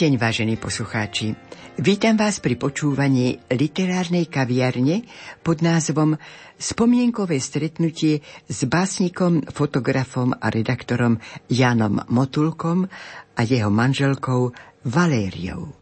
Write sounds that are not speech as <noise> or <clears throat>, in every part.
deň, vážení poslucháči. Vítam vás pri počúvaní literárnej kaviarne pod názvom Spomienkové stretnutie s básnikom, fotografom a redaktorom Janom Motulkom a jeho manželkou Valériou.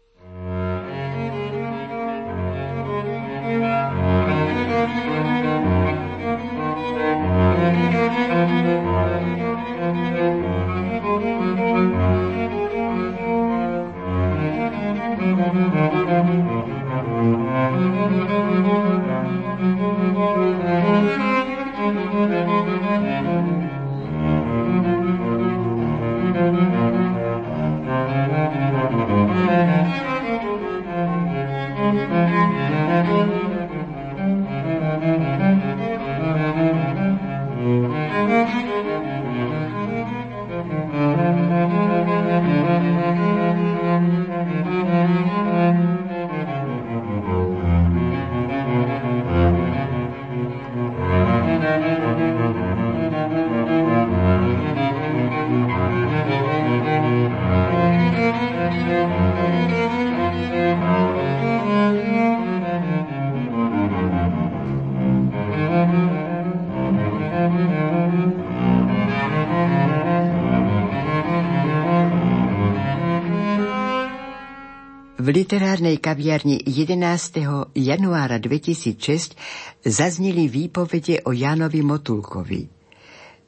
V literárnej kaviarni 11. januára 2006 zazneli výpovede o Jánovi Motulkovi.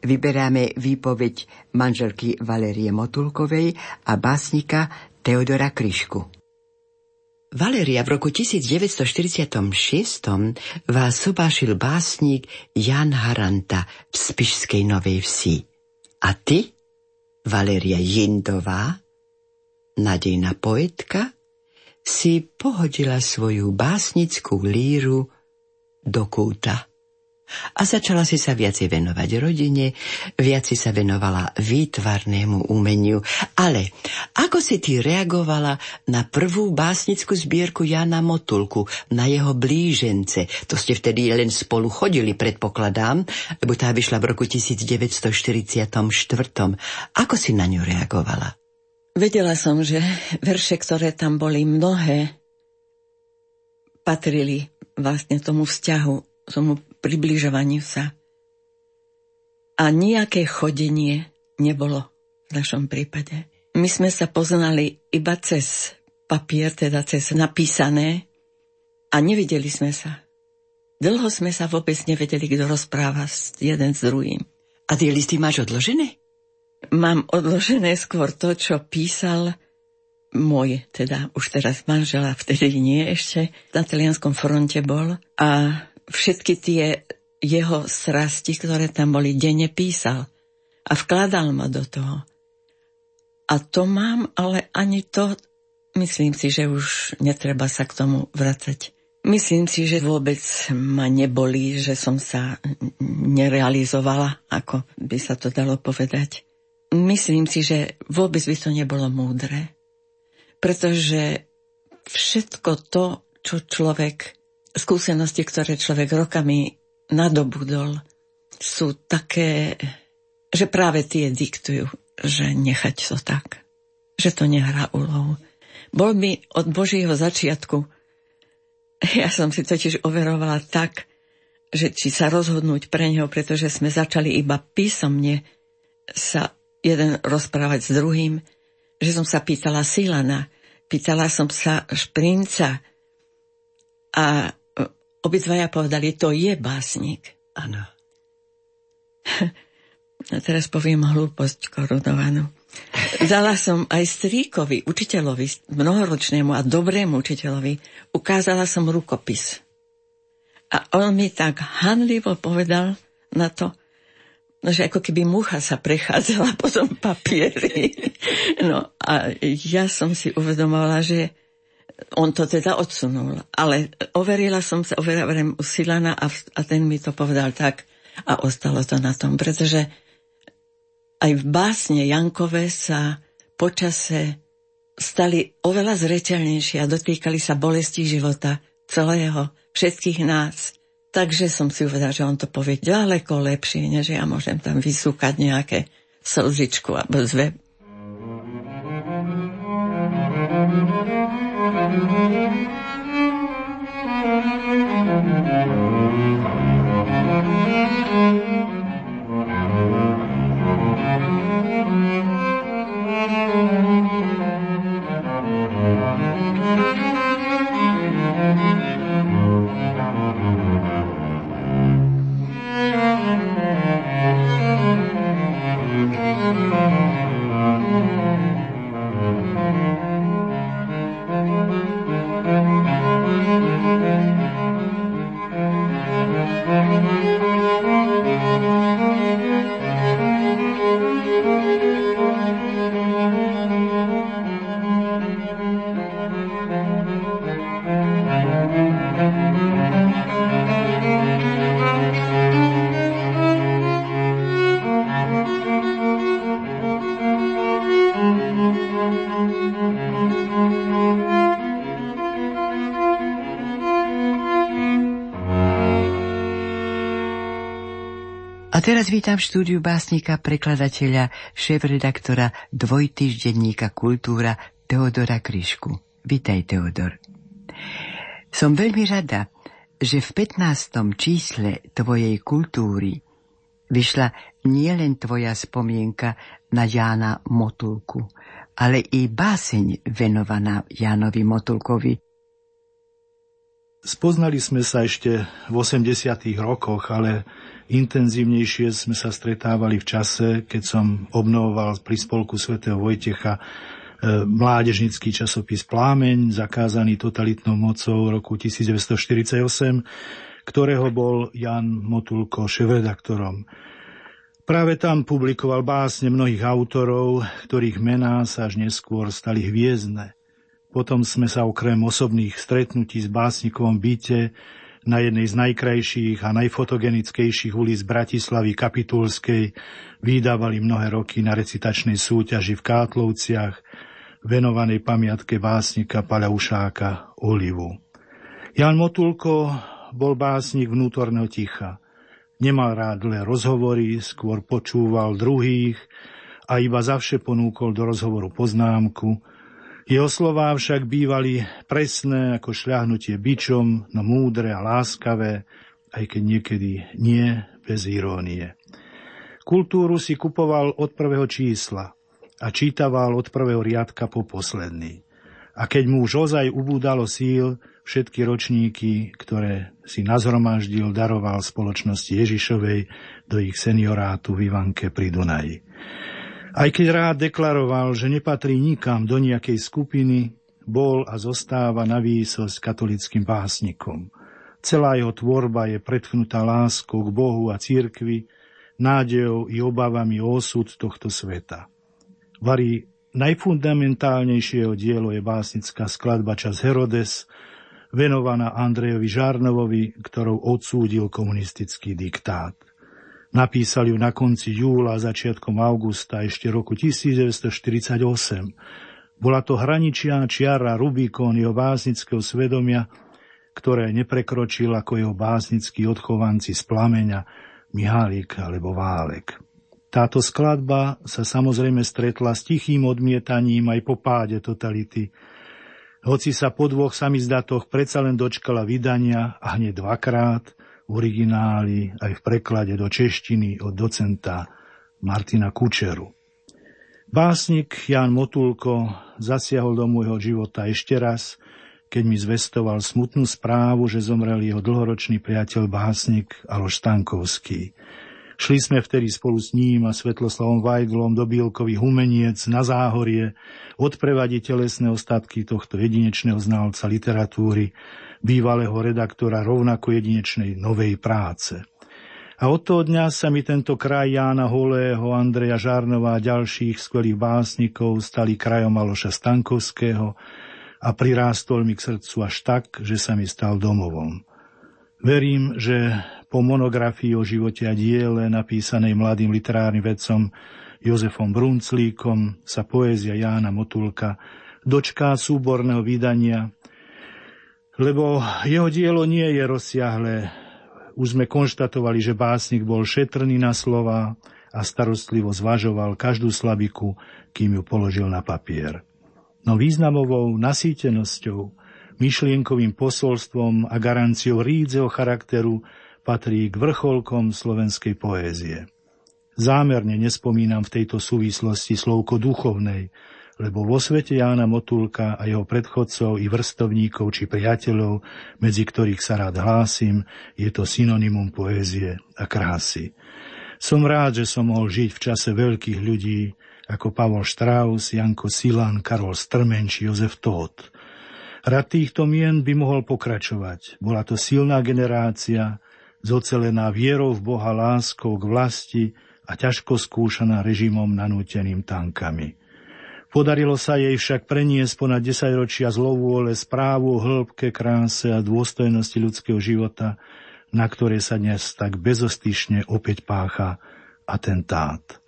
Vyberáme výpoveď manželky Valérie Motulkovej a básnika Teodora Kryšku. Valéria, v roku 1946 vás sobášil básnik Jan Haranta v Spišskej Novej Vsi. A ty, Valéria Jindová, nadejná poetka, si pohodila svoju básnickú líru do kúta. A začala si sa viacej venovať rodine, viac si sa venovala výtvarnému umeniu. Ale ako si ty reagovala na prvú básnickú zbierku Jana Motulku, na jeho blížence? To ste vtedy len spolu chodili, predpokladám, lebo tá vyšla v roku 1944. Ako si na ňu reagovala? Vedela som, že verše, ktoré tam boli mnohé, patrili vlastne tomu vzťahu, tomu približovaniu sa. A nejaké chodenie nebolo v našom prípade. My sme sa poznali iba cez papier, teda cez napísané a nevideli sme sa. Dlho sme sa vôbec nevedeli, kto rozpráva jeden s druhým. A tie listy máš odložené? Mám odložené skôr to, čo písal môj, teda už teraz manžela, vtedy nie ešte, na talianskom fronte bol a všetky tie jeho srasti, ktoré tam boli, denne písal a vkladal ma do toho. A to mám, ale ani to, myslím si, že už netreba sa k tomu vracať. Myslím si, že vôbec ma nebolí, že som sa nerealizovala, ako by sa to dalo povedať myslím si, že vôbec by to nebolo múdre. Pretože všetko to, čo človek, skúsenosti, ktoré človek rokami nadobudol, sú také, že práve tie diktujú, že nechať to tak. Že to nehrá úlohu. Bol mi od Božieho začiatku, ja som si totiž overovala tak, že či sa rozhodnúť pre neho, pretože sme začali iba písomne sa jeden rozprávať s druhým, že som sa pýtala Silana, pýtala som sa Šprinca a e, obidvaja povedali, to je básnik. Áno. <laughs> A teraz poviem hlúposť korunovanú. dala som aj stríkovi, učiteľovi, mnohoročnému a dobrému učiteľovi, ukázala som rukopis. A on mi tak hanlivo povedal na to, že ako keby mucha sa prechádzala <laughs> po tom papieri. No a ja som si uvedomovala, že on to teda odsunul. Ale overila som sa, overila u a, a ten mi to povedal tak a ostalo to na tom, pretože aj v básne Jankové sa počase stali oveľa zreteľnejšie a dotýkali sa bolesti života celého, všetkých nás. Takže som si uvedala, že on to povie ďaleko lepšie, než ja môžem tam vysúkať nejaké slzičku alebo zve. Teraz vítam v štúdiu básnika, prekladateľa, šéf-redaktora dvojtyždenníka Kultúra Teodora Kryšku. Vítaj, Teodor. Som veľmi rada, že v 15. čísle tvojej kultúry vyšla nielen tvoja spomienka na Jána Motulku, ale i báseň venovaná Jánovi Motulkovi. Spoznali sme sa ešte v 80. rokoch, ale Intenzívnejšie sme sa stretávali v čase, keď som obnovoval pri spolku svätého Vojtecha e, mládežnický časopis Plámeň, zakázaný totalitnou mocou roku 1948, ktorého bol Jan Motulko šéf-redaktorom. Práve tam publikoval básne mnohých autorov, ktorých mená sa až neskôr stali hviezdne. Potom sme sa okrem osobných stretnutí s básnikovom byte na jednej z najkrajších a najfotogenickejších ulic Bratislavy Kapitulskej vydávali mnohé roky na recitačnej súťaži v Kátlovciach, venovanej pamiatke básnika Paľaušáka Olivu. Jan Motulko bol básnik vnútorného ticha. Nemal rád dlhé rozhovory, skôr počúval druhých a iba zavše ponúkol do rozhovoru poznámku, jeho slová však bývali presné ako šľahnutie bičom, no múdre a láskavé, aj keď niekedy nie bez irónie. Kultúru si kupoval od prvého čísla a čítaval od prvého riadka po posledný. A keď mu už ozaj ubúdalo síl, všetky ročníky, ktoré si nazhromaždil, daroval spoločnosti Ježišovej do ich seniorátu v Ivanke pri Dunaji. Aj keď rád deklaroval, že nepatrí nikam do nejakej skupiny, bol a zostáva na výsosť katolickým básnikom. Celá jeho tvorba je predchnutá láskou k Bohu a církvi, nádejou i obavami o osud tohto sveta. Varí najfundamentálnejšieho dielo je básnická skladba Čas Herodes, venovaná Andrejovi Žárnovovi, ktorou odsúdil komunistický diktát. Napísal ju na konci júla začiatkom augusta ešte roku 1948. Bola to hraničia čiara Rubikon jeho básnického svedomia, ktoré neprekročil ako jeho básnickí odchovanci z plameňa Mihálik alebo Válek. Táto skladba sa samozrejme stretla s tichým odmietaním aj po páde totality, hoci sa po dvoch samizdatoch predsa len dočkala vydania a hneď dvakrát – origináli aj v preklade do češtiny od docenta Martina Kučeru. Básnik Jan Motulko zasiahol do môjho života ešte raz, keď mi zvestoval smutnú správu, že zomrel jeho dlhoročný priateľ básnik Aloš Stankovský. Šli sme vtedy spolu s ním a Svetloslavom Vajglom do Bielkových humeniec na záhorie odprevadiť telesné ostatky tohto jedinečného znalca literatúry, bývalého redaktora rovnako jedinečnej novej práce. A od toho dňa sa mi tento kraj Jána Holého, Andreja Žárnova a ďalších skvelých básnikov stali krajom Aloša Stankovského a prirástol mi k srdcu až tak, že sa mi stal domovom. Verím, že po monografii o živote a diele napísanej mladým literárnym vedcom Jozefom Brunclíkom sa poézia Jána Motulka dočká súborného vydania, lebo jeho dielo nie je rozsiahle. Už sme konštatovali, že básnik bol šetrný na slova a starostlivo zvažoval každú slabiku, kým ju položil na papier. No významovou nasýtenosťou myšlienkovým posolstvom a garanciou rídzeho charakteru patrí k vrcholkom slovenskej poézie. Zámerne nespomínam v tejto súvislosti slovko duchovnej, lebo vo svete Jána Motulka a jeho predchodcov i vrstovníkov či priateľov, medzi ktorých sa rád hlásim, je to synonymum poézie a krásy. Som rád, že som mohol žiť v čase veľkých ľudí, ako Pavol Strauss, Janko Silan, Karol Strmen či Jozef Tóth. Rad týchto mien by mohol pokračovať. Bola to silná generácia, zocelená vierou v Boha láskou k vlasti a ťažko skúšaná režimom nanúteným tankami. Podarilo sa jej však preniesť ponad 10 ročia zlovôle správu o hĺbke, kráse a dôstojnosti ľudského života, na ktoré sa dnes tak bezostyšne opäť pácha atentát.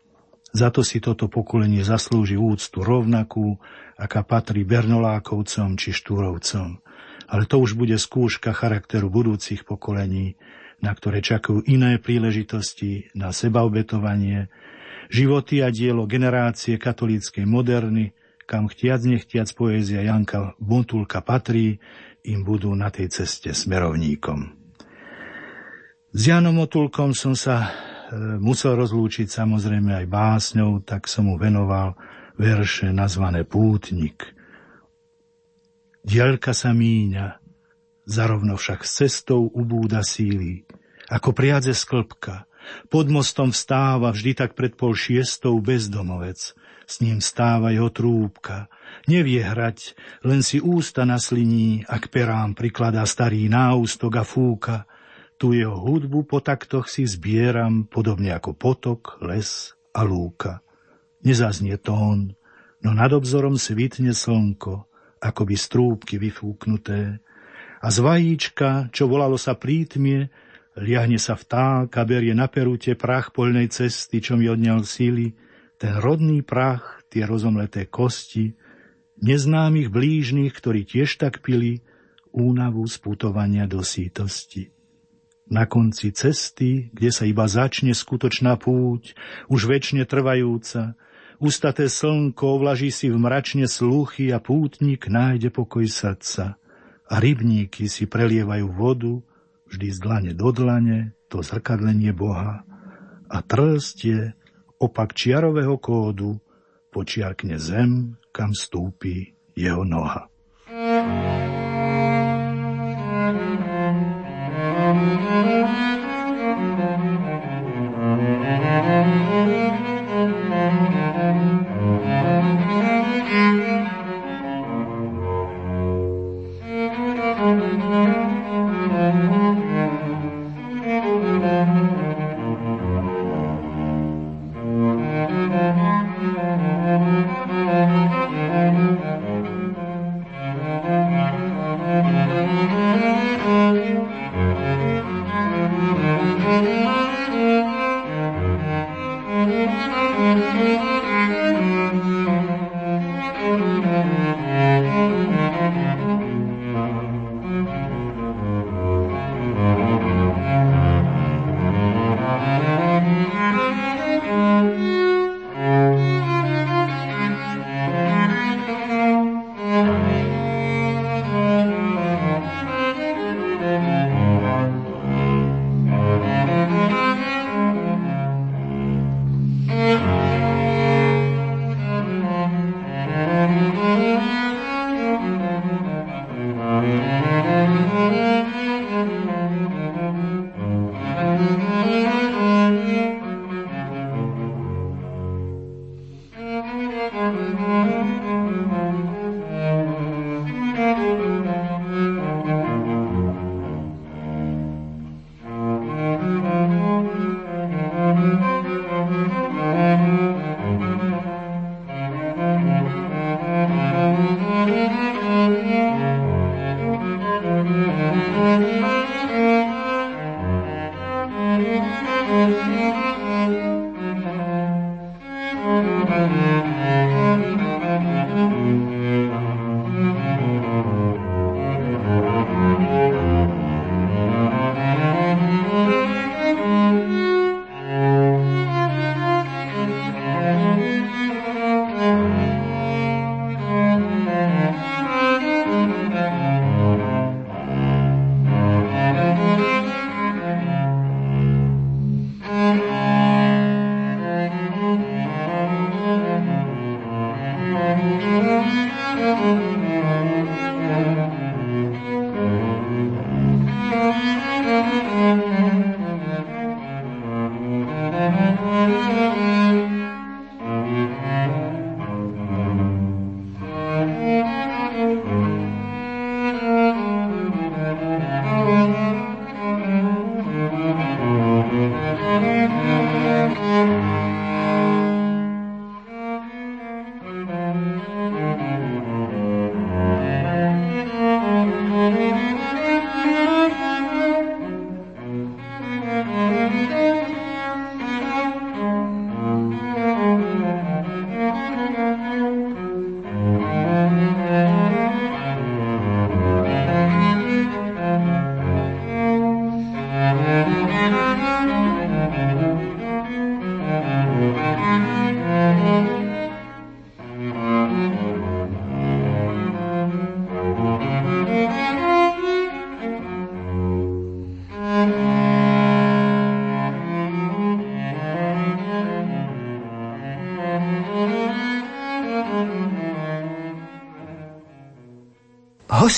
Za to si toto pokolenie zaslúži úctu rovnakú, aká patrí Bernolákovcom či Štúrovcom. Ale to už bude skúška charakteru budúcich pokolení, na ktoré čakajú iné príležitosti na sebaobetovanie, životy a dielo generácie katolíckej moderny, kam chtiac nechtiac poézia Janka Bontulka patrí, im budú na tej ceste smerovníkom. S Janom Motulkom som sa musel rozlúčiť samozrejme aj básňou, tak som mu venoval verše nazvané Pútnik. Dielka sa míňa, zarovno však s cestou ubúda síly. Ako priadze sklpka, pod mostom vstáva vždy tak pred pol šiestou bezdomovec. S ním stáva jeho trúbka. Nevie hrať, len si ústa nasliní a k perám prikladá starý náustok a fúka. Tu jeho hudbu po taktoch si zbieram, podobne ako potok, les a lúka nezaznie tón, no nad obzorom svitne slnko, ako by strúbky vyfúknuté. A z vajíčka, čo volalo sa prítmie, liahne sa vták a berie na perute prach poľnej cesty, čo mi odňal síly, ten rodný prach, tie rozomleté kosti, neznámych blížnych, ktorí tiež tak pili, únavu sputovania do sítosti. Na konci cesty, kde sa iba začne skutočná púť, už väčšine trvajúca, Ustaté slnko ovlaží si v mračne sluchy a pútnik nájde pokoj srdca. A rybníky si prelievajú vodu, vždy z dlane do dlane, to zrkadlenie Boha. A trst je opak čiarového kódu, počiarkne zem, kam stúpi jeho noha.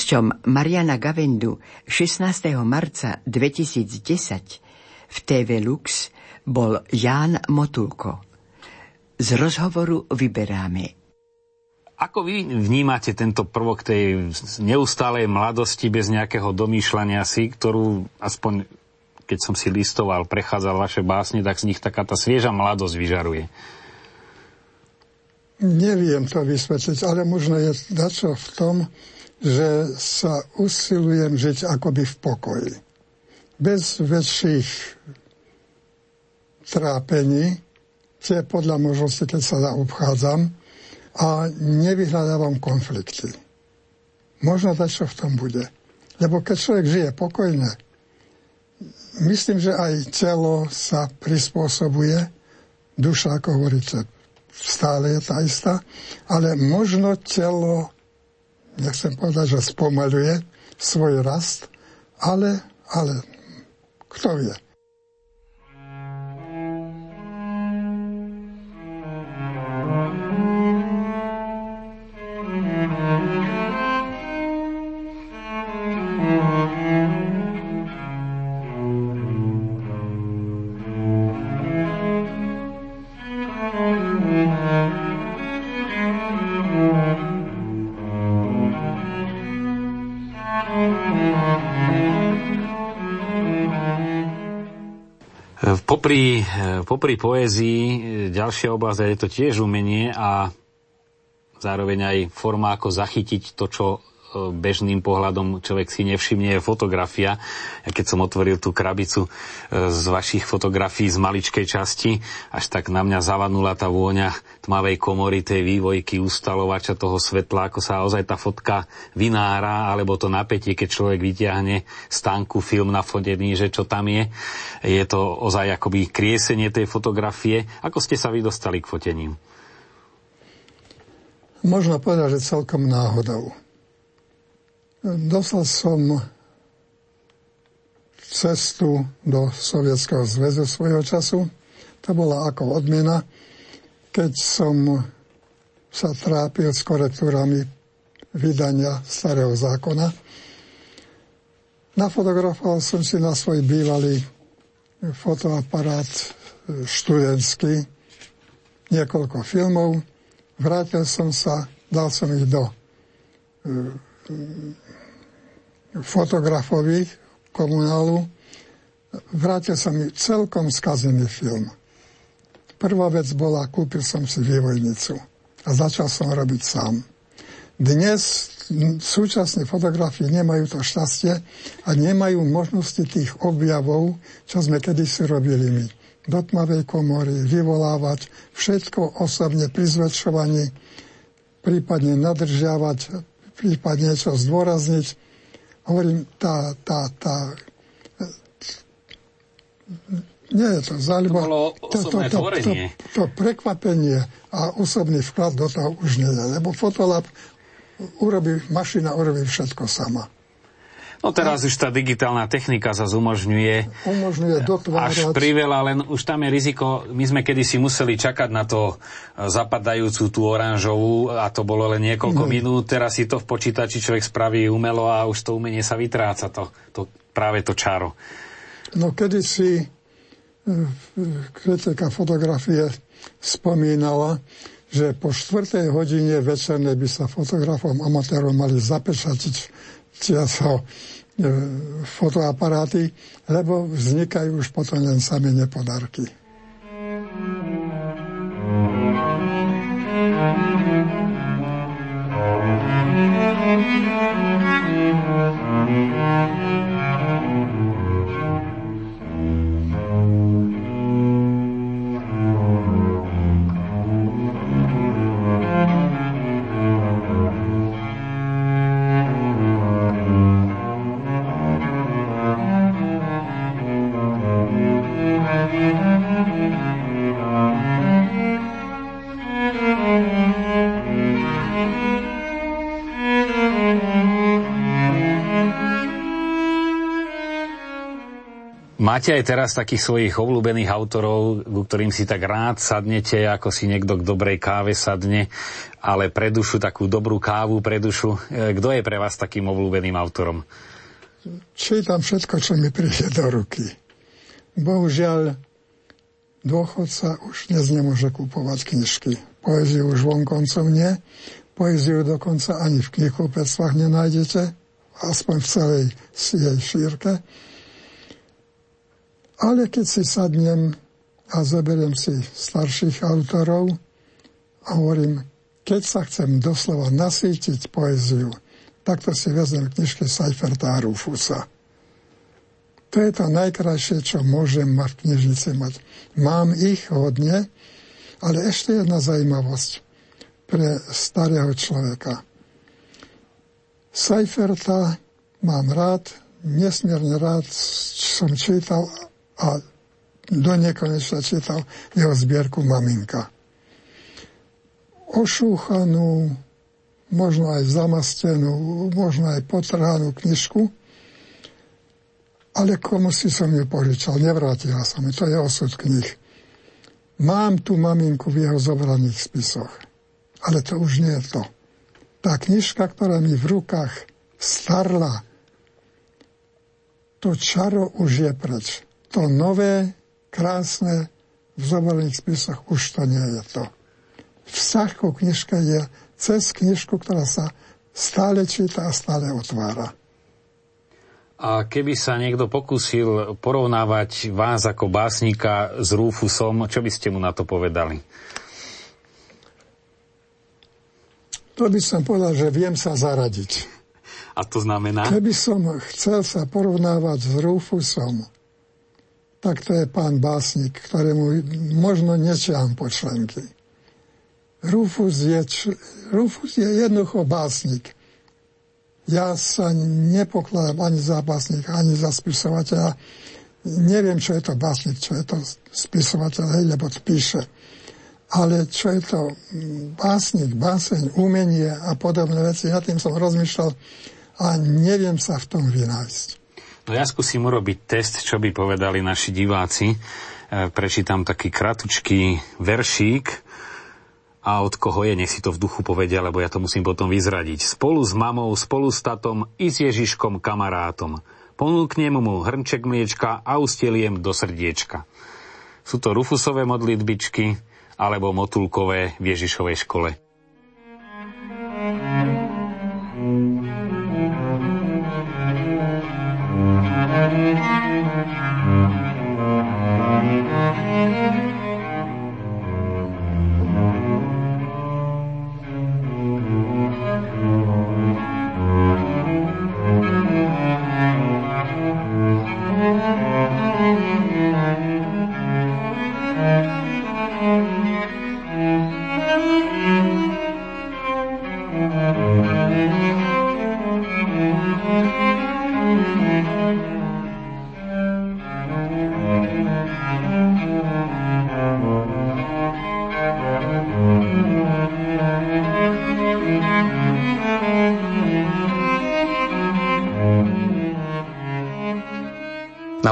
Hosťom Mariana Gavendu 16. marca 2010 v TV Lux bol Ján Motulko. Z rozhovoru vyberáme ako vy vnímate tento prvok tej neustálej mladosti bez nejakého domýšľania si, ktorú aspoň keď som si listoval, prechádzal vaše básne, tak z nich taká tá svieža mladosť vyžaruje. Neviem to vysvetliť, ale možno je dačo v tom, že sa usilujem žiť akoby v pokoji. Bez väčších trápení, tie podľa možnosti, keď sa zaobchádzam, a nevyhľadávam konflikty. Možno dať, čo v tom bude. Lebo keď človek žije pokojne, myslím, že aj telo sa prispôsobuje, duša, ako hovoríte, stále je tá istá, ale možno telo nechcem povedať, že spomaluje svoj rast, ale, ale kto vie. Popri, popri poézii ďalšia oblasť je to tiež umenie a zároveň aj forma, ako zachytiť to, čo bežným pohľadom človek si nevšimne je fotografia. Ja keď som otvoril tú krabicu e, z vašich fotografií z maličkej časti, až tak na mňa zavanula tá vôňa tmavej komory, tej vývojky, ustalovača toho svetla, ako sa ozaj tá fotka vynára, alebo to napätie, keď človek vyťahne stánku film nafotený, že čo tam je. Je to ozaj akoby kriesenie tej fotografie. Ako ste sa vy dostali k fotením? Možno povedať, že celkom náhodou. Dostal som cestu do Sovietskeho zväzu svojho času. To bola ako odmena, keď som sa trápil s korektúrami vydania starého zákona. Nafotografoval som si na svoj bývalý fotoaparát študentský niekoľko filmov. Vrátil som sa, dal som ich do fotografovi komunálu, vrátil sa mi celkom skazený film. Prvá vec bola, kúpil som si vývojnicu a začal som robiť sám. Dnes súčasné fotografie nemajú to šťastie a nemajú možnosti tých objavov, čo sme kedysi robili my. Do tmavej komory, vyvolávať, všetko osobne pri zväčšovaní, prípadne nadržiavať, prípadne niečo zdôrazniť. Hovorím, tá, tá, tá nie je to záľuba. To, to, to, to, to, to prekvapenie a osobný vklad do toho už nie je, lebo Fotolab urobí, mašina urobí všetko sama. No teraz už tá digitálna technika sa umožňuje, umožňuje dotvárať. až priveľa, len už tam je riziko, my sme kedysi museli čakať na to e, zapadajúcu tú oranžovú a to bolo len niekoľko no. minút, teraz si to v počítači človek spraví umelo a už to umenie sa vytráca, to, to, práve to čaro. No kedysi e, kritika fotografie spomínala, že po štvrtej hodine večernej by sa fotografom amatérom mali zapečatiť tieto e, fotoaparáty, lebo vznikajú už potom len sami nepodarky. Máte aj teraz takých svojich obľúbených autorov, ku ktorým si tak rád sadnete, ako si niekto k dobrej káve sadne, ale pre dušu takú dobrú kávu pre dušu. E, kto je pre vás takým obľúbeným autorom? Čítam všetko, čo mi príde do ruky. Bohužiaľ, dôchodca už dnes nemôže kúpovať knižky. Poéziu už vonkoncom nie. Poéziu dokonca ani v knihkupectvách nenájdete, aspoň v celej jej šírke. Ale keď si sadnem a zoberiem si starších autorov a hovorím, keď sa chcem doslova nasýtiť poéziu, takto si vezmem knižke Seiferta a Rufusa. To je to najkrajšie, čo môžem v knižnici mať. Mám ich hodne, ale ešte jedna zajímavosť pre starého človeka. Seiferta mám rád, nesmierne rád som čítal a do nekonečna čítal jeho zbierku Maminka. Ošúchanú, možno aj zamastenú, možno aj potrhanú knižku, ale komu si som ju požičal, nevrátila sa mi, to je osud knih. Mám tu maminku v jeho zobraných spisoch, ale to už nie je to. Tá knižka, ktorá mi v rukách starla, to čaro už je preč to nové, krásne v zobraných spisoch už to nie je to. Vzťah ku knižke je cez knižku, ktorá sa stále číta a stále otvára. A keby sa niekto pokúsil porovnávať vás ako básnika s Rúfusom, čo by ste mu na to povedali? To by som povedal, že viem sa zaradiť. A to znamená? Keby som chcel sa porovnávať s Rúfusom, tak to je pán básnik, ktorému možno nečiam po členky. Rufus je, Rufus je jednoducho básnik. Ja sa nepokladám ani za básnika, ani za spisovateľa. Neviem, čo je to básnik, čo je to spisovateľ, hej, lebo píše. Ale čo je to básnik, báseň, umenie a podobné veci, ja tým som rozmýšľal a neviem sa v tom vynájsť. No ja skúsim urobiť test, čo by povedali naši diváci. E, prečítam taký kratučký veršík a od koho je, nech si to v duchu povedia, lebo ja to musím potom vyzradiť. Spolu s mamou, spolu s tatom i s Ježiškom kamarátom. Ponúknem mu hrnček mliečka a usteliem do srdiečka. Sú to Rufusové modlitbičky alebo motulkové v Ježišovej škole. No a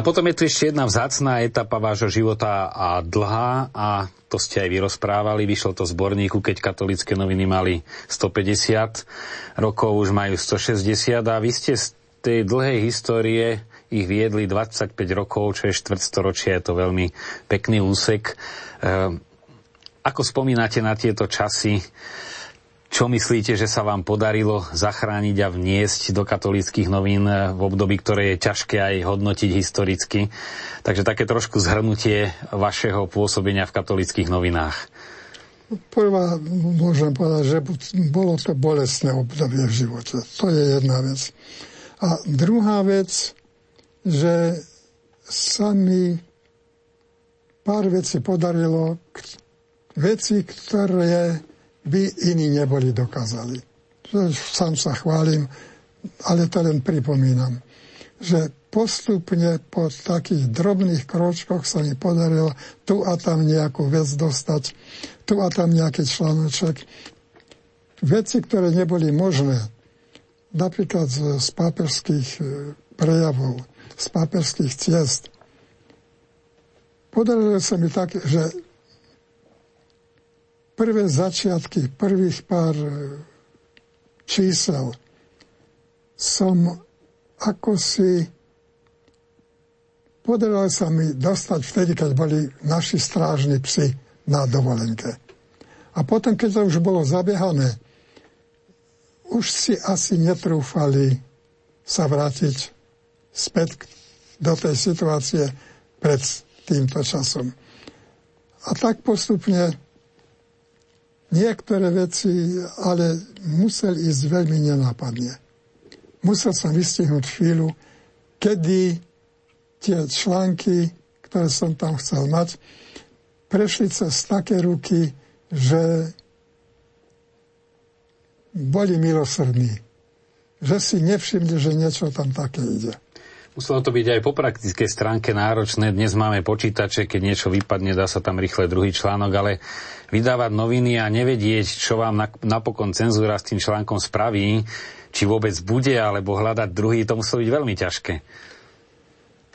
potom je tu ešte jedna vzácná etapa vášho života a dlhá a to ste aj vyrozprávali, vyšlo to zborníku, keď katolické noviny mali 150 rokov, už majú 160 a vy ste z tej dlhej histórie ich viedli 25 rokov, čo je štvrtstoročie, je to veľmi pekný úsek. Ehm, ako spomínate na tieto časy? Čo myslíte, že sa vám podarilo zachrániť a vniesť do katolických novín v období, ktoré je ťažké aj hodnotiť historicky? Takže také trošku zhrnutie vašeho pôsobenia v katolických novinách. Prvá, môžem povedať, že bolo to bolestné obdobie v živote. To je jedna vec. A druhá vec, že sa mi pár vecí podarilo, veci, ktoré by iní neboli dokázali. Sám sa chválim, ale to len pripomínam, že postupne po takých drobných kročkoch sa mi podarilo tu a tam nejakú vec dostať, tu a tam nejaký článoček. Veci, ktoré neboli možné, napríklad z, pápežských e, prejavov, z pápežských ciest. Podarilo sa mi tak, že prvé začiatky, prvých pár e, čísel som ako si podarilo sa mi dostať vtedy, keď boli naši strážni psi na dovolenke. A potom, keď to už bolo zabiehané, už si asi netrúfali sa vrátiť späť do tej situácie pred týmto časom. A tak postupne niektoré veci, ale musel ísť veľmi nenápadne. Musel som vystihnúť chvíľu, kedy tie články, ktoré som tam chcel mať, prešli cez také ruky, že boli milosrdní. Že si nevšimli, že niečo tam také ide. Muselo to byť aj po praktickej stránke náročné. Dnes máme počítače, keď niečo vypadne, dá sa tam rýchle druhý článok, ale vydávať noviny a nevedieť, čo vám napokon cenzúra s tým článkom spraví, či vôbec bude, alebo hľadať druhý, to muselo byť veľmi ťažké.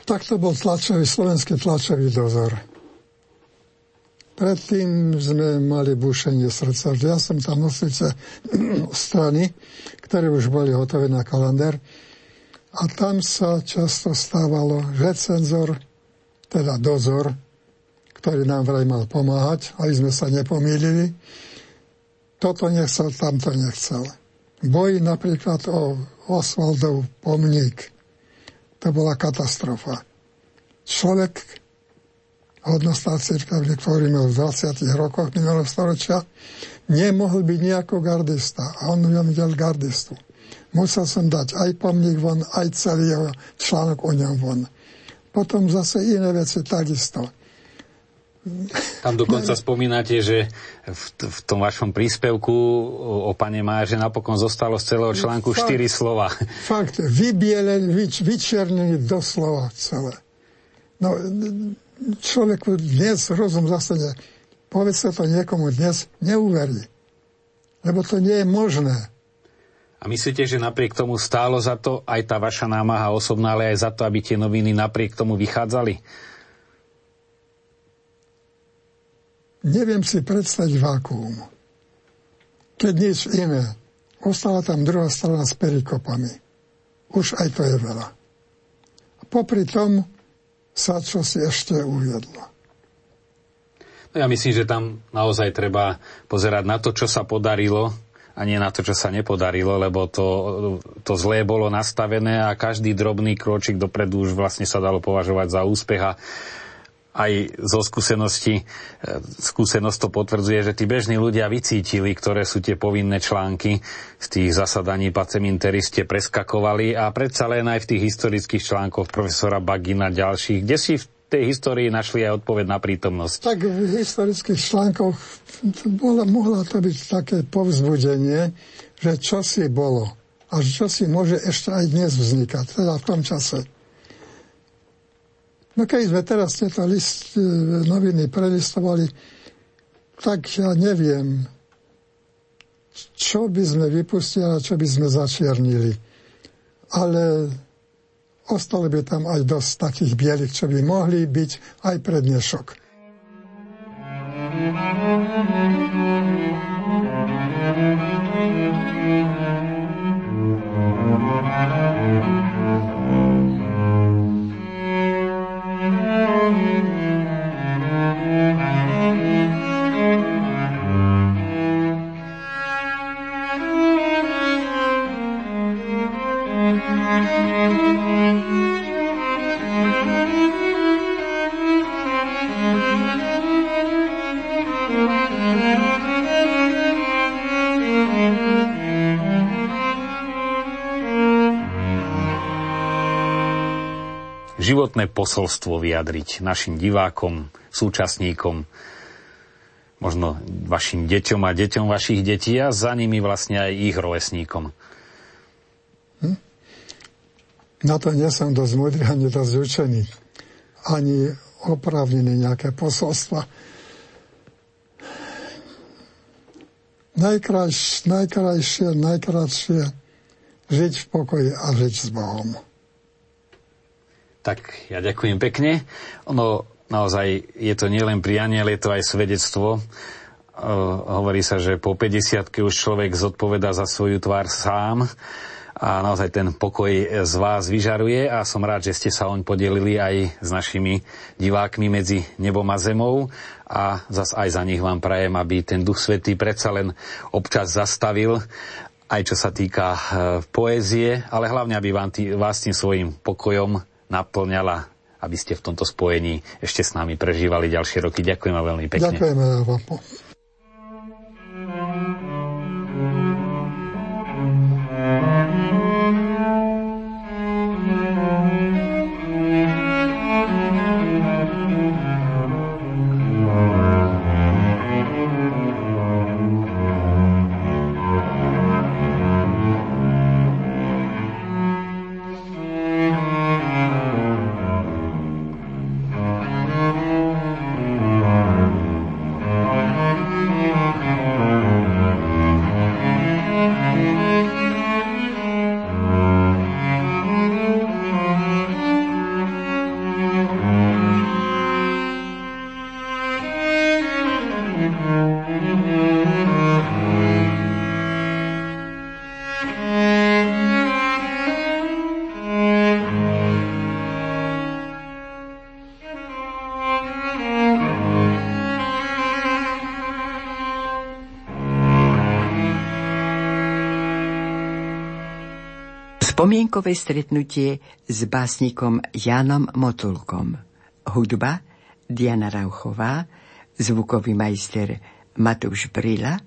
Tak to bol tlačový, slovenský tlačový dozor. Predtým sme mali bušenie srdca. Ja som tam nosice <clears throat> strany, ktoré už boli hotové na kalendár a tam sa často stávalo, že cenzor, teda dozor, ktorý nám vraj mal pomáhať, aby sme sa nepomýlili, toto nechcel, tamto nechcel. Boj napríklad o Osvaldov pomník. To bola katastrofa. Človek, hodnostná církevný, ktorý mal v 20. rokoch minulého storočia, nemohol byť nejako gardista. A on videl gardistu musel som dať aj pomník von, aj celý jeho článok o ňom von. Potom zase iné veci takisto. Tam dokonca <laughs> spomínate, že v, v tom vašom príspevku o pane Maja, že napokon zostalo z celého článku fakt, štyri slova. Fakt, vybielený, vyč, vyčernený doslova celé. No, človeku dnes rozum zase ne, sa to niekomu dnes, neuverí. Lebo to nie je možné. A myslíte, že napriek tomu stálo za to aj tá vaša námaha osobná, ale aj za to, aby tie noviny napriek tomu vychádzali? Neviem si predstaviť vákuum. Keď nič iné. Ostala tam druhá strana s perikopami. Už aj to je veľa. A popri tom sa čo si ešte uviedlo. No ja myslím, že tam naozaj treba pozerať na to, čo sa podarilo a nie na to, čo sa nepodarilo, lebo to, to zlé bolo nastavené a každý drobný kročík dopredu už vlastne sa dalo považovať za úspech a aj zo skúsenosti, e, skúsenosť to potvrdzuje, že tí bežní ľudia vycítili, ktoré sú tie povinné články z tých zasadaní pacemintery ste preskakovali a predsa len aj v tých historických článkoch profesora Bagina ďalších, kde si v tej histórii našli aj odpoveď na prítomnosť. Tak v historických článkoch bola, mohla to byť také povzbudenie, že čo si bolo a čo si môže ešte aj dnes vznikať, teda v tom čase. No keď sme teraz tieto list, e, noviny prelistovali, tak ja neviem, čo by sme vypustili a čo by sme začiernili. Ale ostalo by tam aj dosť takých bielých, čo by mohli byť aj pre dnešok. Životné posolstvo vyjadriť našim divákom, súčasníkom, možno vašim deťom a deťom vašich detí a za nimi vlastne aj ich rovesníkom? Hm? Na to nie som dosť múdry ani dosť učený. Ani oprávnený nejaké posolstva. Najkrajš, najkrajšie, najkrajšie žiť v pokoji a žiť s Bohom. Tak ja ďakujem pekne. Ono naozaj je to nielen prianie, ale je to aj svedectvo. Uh, hovorí sa, že po 50 už človek zodpoveda za svoju tvár sám a naozaj ten pokoj z vás vyžaruje a som rád, že ste sa oň podelili aj s našimi divákmi medzi nebom a zemou a zas aj za nich vám prajem, aby ten Duch Svetý predsa len občas zastavil aj čo sa týka uh, poézie, ale hlavne, aby vám tý, vás tým svojim pokojom naplňala, aby ste v tomto spojení ešte s nami prežívali ďalšie roky. Ďakujem veľmi pekne. Ďakujeme vám. Spomienkové stretnutie s básnikom Janom Motulkom. Hudba Diana Rauchová, zvukový majster Matúš Brila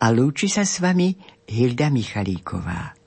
a lúči sa s vami Hilda Michalíková.